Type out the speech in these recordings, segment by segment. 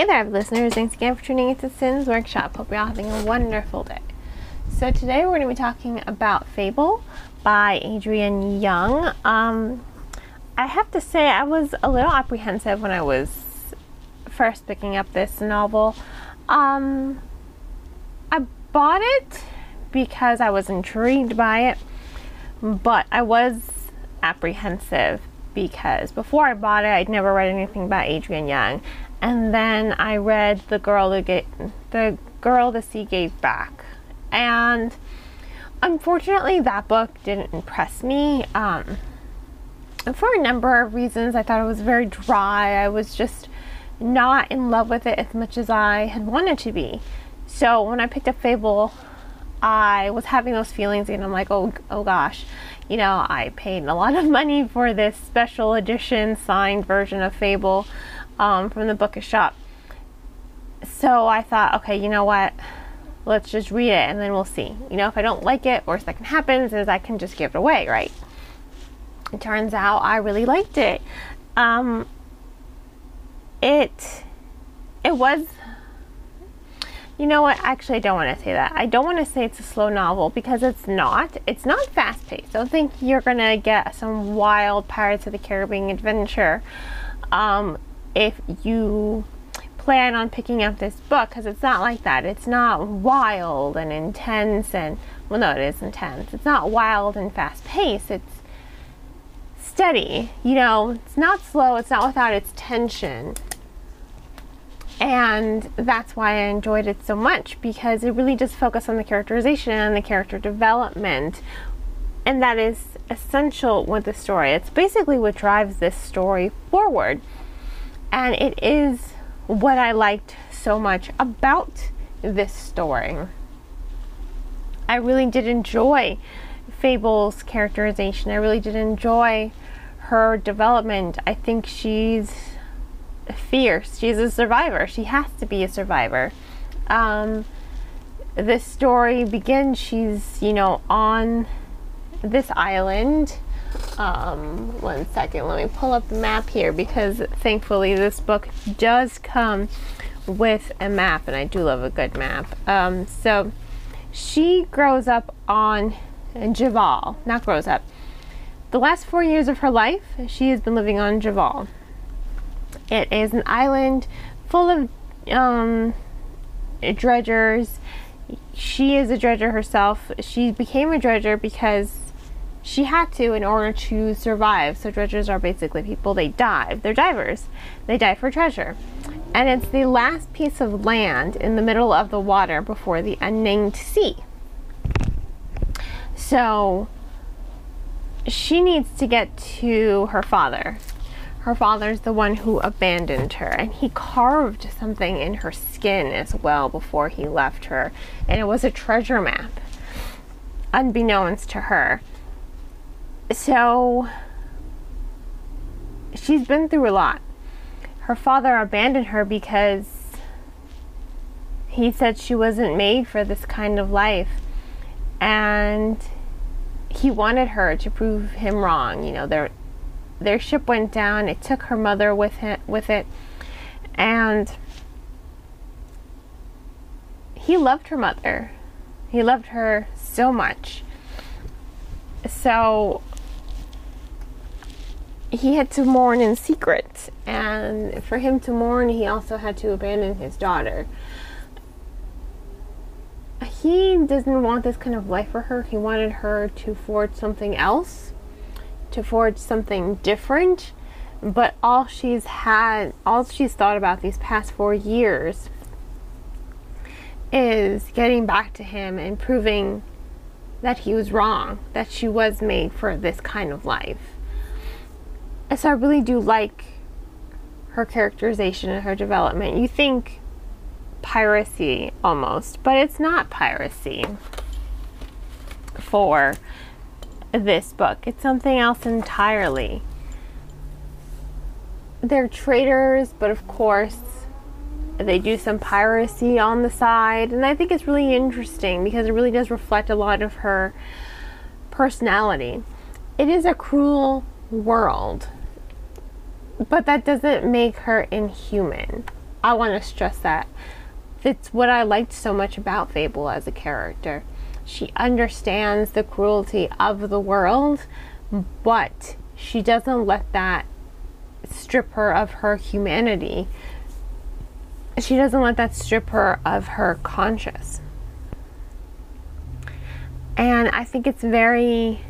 Hey there, listeners. Thanks again for tuning into Sin's Workshop. Hope you're all having a wonderful day. So, today we're going to be talking about Fable by Adrienne Young. Um, I have to say, I was a little apprehensive when I was first picking up this novel. Um, I bought it because I was intrigued by it, but I was apprehensive because before I bought it, I'd never read anything about Adrienne Young, and then I read the girl that get the girl the sea gave back, and unfortunately, that book didn't impress me. Um, for a number of reasons, I thought it was very dry. I was just not in love with it as much as I had wanted to be. So when I picked up Fable, I was having those feelings, and I'm like, oh, oh gosh, you know, I paid a lot of money for this special edition signed version of Fable um, from the Bookish Shop. So I thought, okay, you know what? Let's just read it and then we'll see. You know, if I don't like it, worst that can happen is I can just give it away, right? It turns out I really liked it. Um, it it was you know what? Actually, I don't want to say that. I don't want to say it's a slow novel because it's not. It's not fast paced. Don't think you're going to get some wild Pirates of the Caribbean adventure um, if you plan on picking up this book because it's not like that. It's not wild and intense and, well, no, it is intense. It's not wild and fast paced. It's steady. You know, it's not slow, it's not without its tension. And that's why I enjoyed it so much because it really just focused on the characterization and the character development. And that is essential with the story. It's basically what drives this story forward. And it is what I liked so much about this story. I really did enjoy Fable's characterization. I really did enjoy her development. I think she's fierce. She's a survivor. She has to be a survivor. Um, this story begins, she's, you know, on this island. Um, one second, let me pull up the map here because thankfully this book does come with a map, and I do love a good map. Um, so she grows up on Jeval, not grows up. The last four years of her life, she has been living on Jeval. It is an island full of um, dredgers. She is a dredger herself. She became a dredger because she had to in order to survive. So dredgers are basically people they dive. They're divers. They dive for treasure. And it's the last piece of land in the middle of the water before the unnamed sea. So she needs to get to her father her father's the one who abandoned her and he carved something in her skin as well before he left her and it was a treasure map unbeknownst to her. So she's been through a lot. Her father abandoned her because he said she wasn't made for this kind of life and he wanted her to prove him wrong. You know there their ship went down. It took her mother with it, with it, and he loved her mother. He loved her so much. So he had to mourn in secret, and for him to mourn, he also had to abandon his daughter. He doesn't want this kind of life for her. He wanted her to forge something else to forge something different, but all she's had, all she's thought about these past four years is getting back to him and proving that he was wrong, that she was made for this kind of life. And so I really do like her characterization and her development. You think piracy almost, but it's not piracy for this book. It's something else entirely. They're traders, but of course, they do some piracy on the side. And I think it's really interesting because it really does reflect a lot of her personality. It is a cruel world, but that doesn't make her inhuman. I want to stress that. It's what I liked so much about Fable as a character. She understands the cruelty of the world, but she doesn't let that strip her of her humanity. She doesn't let that strip her of her conscience. And I think it's very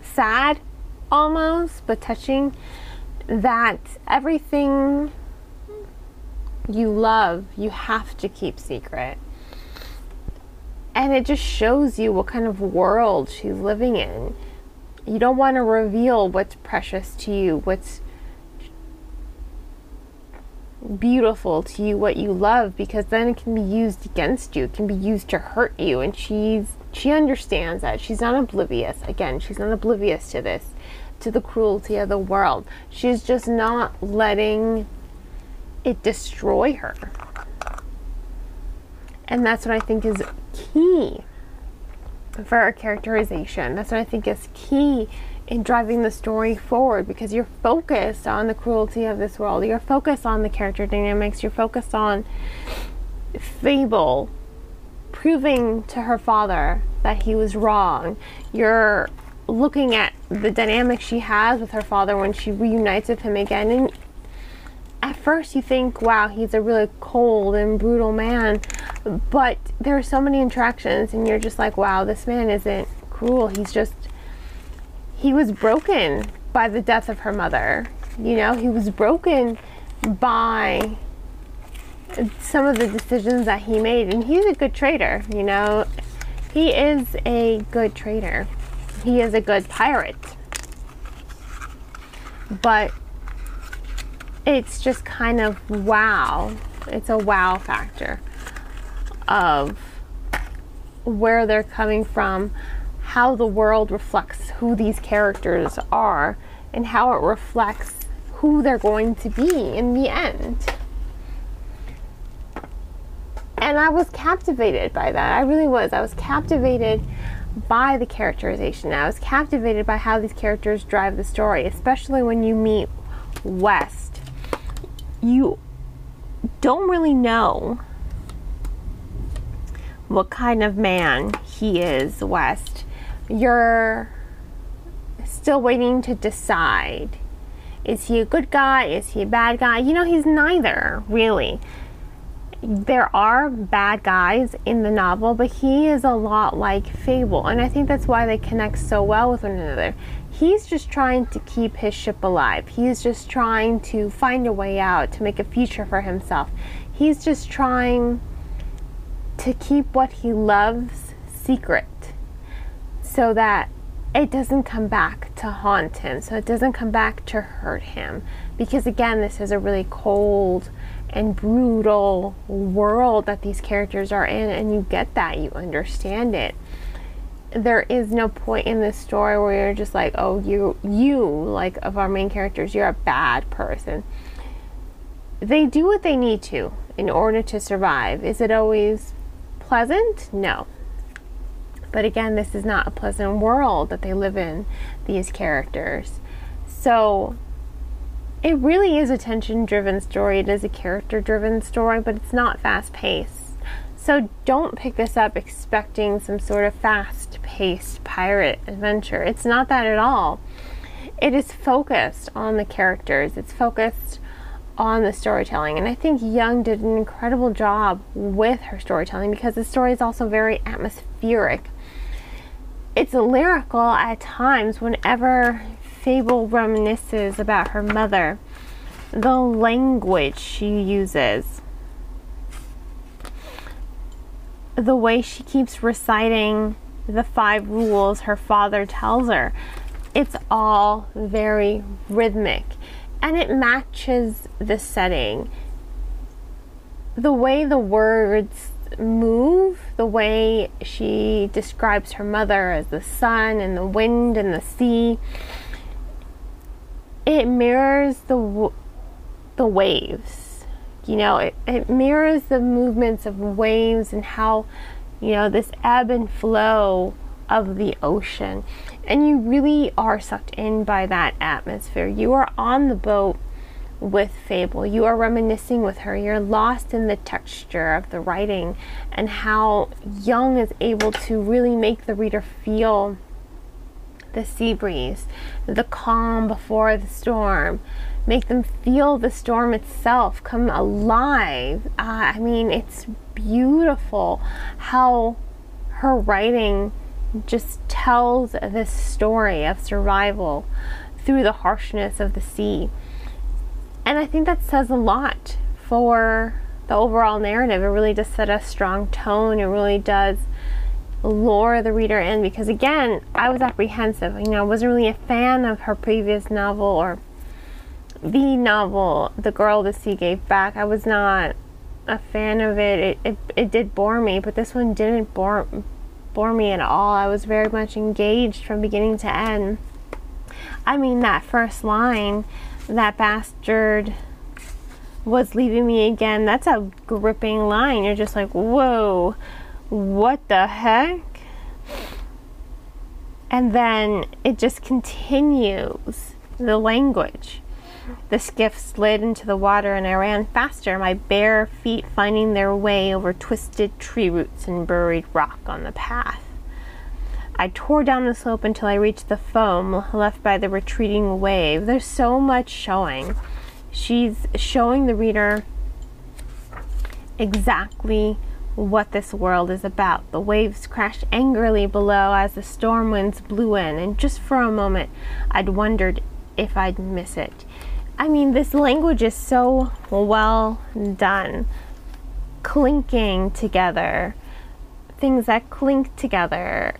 sad almost, but touching that everything you love, you have to keep secret. And it just shows you what kind of world she's living in. You don't want to reveal what's precious to you, what's beautiful to you, what you love, because then it can be used against you. It can be used to hurt you. And she's she understands that. She's not oblivious. Again, she's not oblivious to this, to the cruelty of the world. She's just not letting it destroy her. And that's what I think is key for our characterization. That's what I think is key in driving the story forward because you're focused on the cruelty of this world. You're focused on the character dynamics. You're focused on Fable proving to her father that he was wrong. You're looking at the dynamic she has with her father when she reunites with him again and at first you think, wow, he's a really cold and brutal man, but there are so many interactions, and you're just like, wow, this man isn't cruel. He's just, he was broken by the death of her mother. You know, he was broken by some of the decisions that he made, and he's a good trader, you know. He is a good trader, he is a good pirate. But it's just kind of wow. It's a wow factor of where they're coming from, how the world reflects who these characters are, and how it reflects who they're going to be in the end. And I was captivated by that. I really was. I was captivated by the characterization. I was captivated by how these characters drive the story, especially when you meet West you don't really know what kind of man he is, West. You're still waiting to decide. Is he a good guy? Is he a bad guy? You know, he's neither, really. There are bad guys in the novel, but he is a lot like Fable, and I think that's why they connect so well with one another he's just trying to keep his ship alive. He's just trying to find a way out, to make a future for himself. He's just trying to keep what he loves secret so that it doesn't come back to haunt him, so it doesn't come back to hurt him. Because again, this is a really cold and brutal world that these characters are in, and you get that, you understand it there is no point in this story where you're just like, oh, you, you, like, of our main characters, you're a bad person. They do what they need to in order to survive. Is it always pleasant? No. But again, this is not a pleasant world that they live in, these characters. So it really is a tension driven story. It is a character driven story, but it's not fast paced. So don't pick this up expecting some sort of fast paced pirate adventure. It's not that at all. It is focused on the characters, it's focused on the storytelling. And I think Young did an incredible job with her storytelling because the story is also very atmospheric. It's lyrical at times whenever Fable reminisces about her mother. The language she uses the way she keeps reciting the five rules her father tells her. It's all very rhythmic and it matches the setting. The way the words move, the way she describes her mother as the sun and the wind and the sea, it mirrors the the waves you know, it, it mirrors the movements of waves and how, you know, this ebb and flow of the ocean. And you really are sucked in by that atmosphere. You are on the boat with Fable. You are reminiscing with her. You're lost in the texture of the writing and how Young is able to really make the reader feel the sea breeze, the calm before the storm, make them feel the storm itself come alive. Uh, I mean, it's beautiful how her writing just tells this story of survival through the harshness of the sea. And I think that says a lot for the overall narrative. It really does set a strong tone. It really does lure the reader in because, again, I was apprehensive. You know, I wasn't really a fan of her previous novel or the novel, The Girl the Sea Gave Back. I was not a fan of it. It, it, it did bore me, but this one didn't bore, bore me at all. I was very much engaged from beginning to end. I mean, that first line that bastard was leaving me again. That's a gripping line. You're just like, whoa, what the heck? And then it just continues the language. The skiff slid into the water and I ran faster, my bare feet finding their way over twisted tree roots and buried rock on the path. I tore down the slope until I reached the foam left by the retreating wave. There's so much showing. She's showing the reader exactly what this world is about. The waves crashed angrily below as the storm winds blew in, and just for a moment I'd wondered if I'd miss it. I mean, this language is so well done. Clinking together, things that clink together,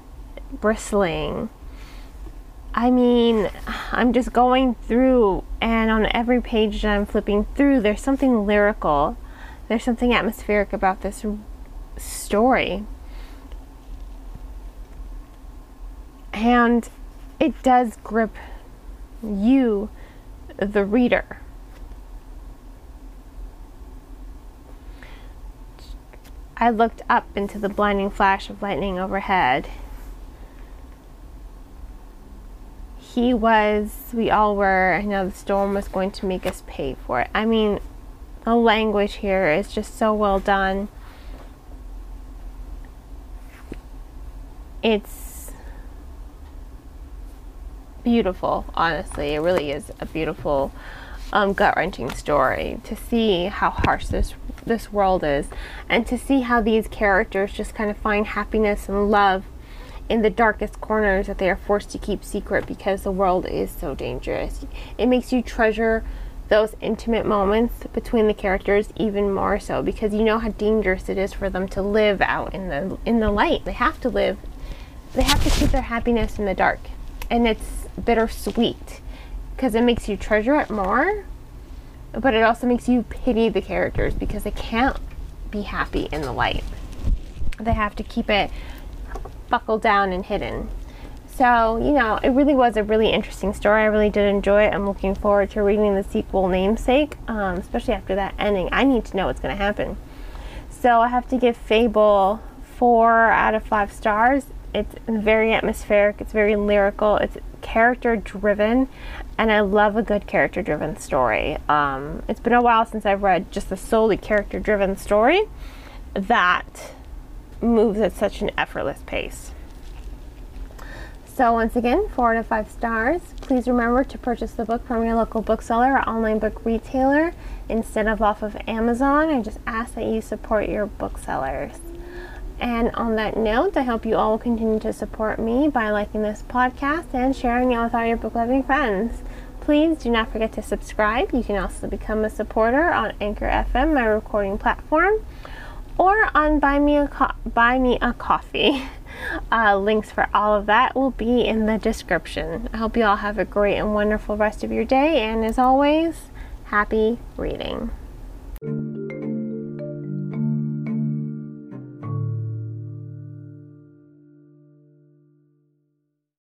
bristling. I mean, I'm just going through, and on every page that I'm flipping through, there's something lyrical. There's something atmospheric about this story. And it does grip you, the reader. I looked up into the blinding flash of lightning overhead he was, we all were, I know the storm was going to make us pay for it. I mean, the language here is just so well done. It's beautiful, honestly. It really is a beautiful, um, gut wrenching story to see how harsh this this world is, and to see how these characters just kind of find happiness and love in the darkest corners that they are forced to keep secret because the world is so dangerous. It makes you treasure those intimate moments between the characters even more so because you know how dangerous it is for them to live out in the in the light. They have to live they have to keep their happiness in the dark. And it's bittersweet because it makes you treasure it more, but it also makes you pity the characters because they can't be happy in the light. They have to keep it buckled down and hidden. So, you know, it really was a really interesting story. I really did enjoy it. I'm looking forward to reading the sequel, Namesake, um, especially after that ending. I need to know what's going to happen. So, I have to give Fable four out of five stars. It's very atmospheric, it's very lyrical, it's character driven, and I love a good character driven story. Um, it's been a while since I've read just a solely character driven story that moves at such an effortless pace. So once again, four of five stars. Please remember to purchase the book from your local bookseller or online book retailer instead of off of Amazon. I just ask that you support your booksellers. And on that note, I hope you all will continue to support me by liking this podcast and sharing it with all your book loving friends. Please do not forget to subscribe. You can also become a supporter on Anchor FM, my recording platform or on Buy Me a, Co- Buy Me a Coffee. Uh, links for all of that will be in the description. I hope you all have a great and wonderful rest of your day, and as always, happy reading.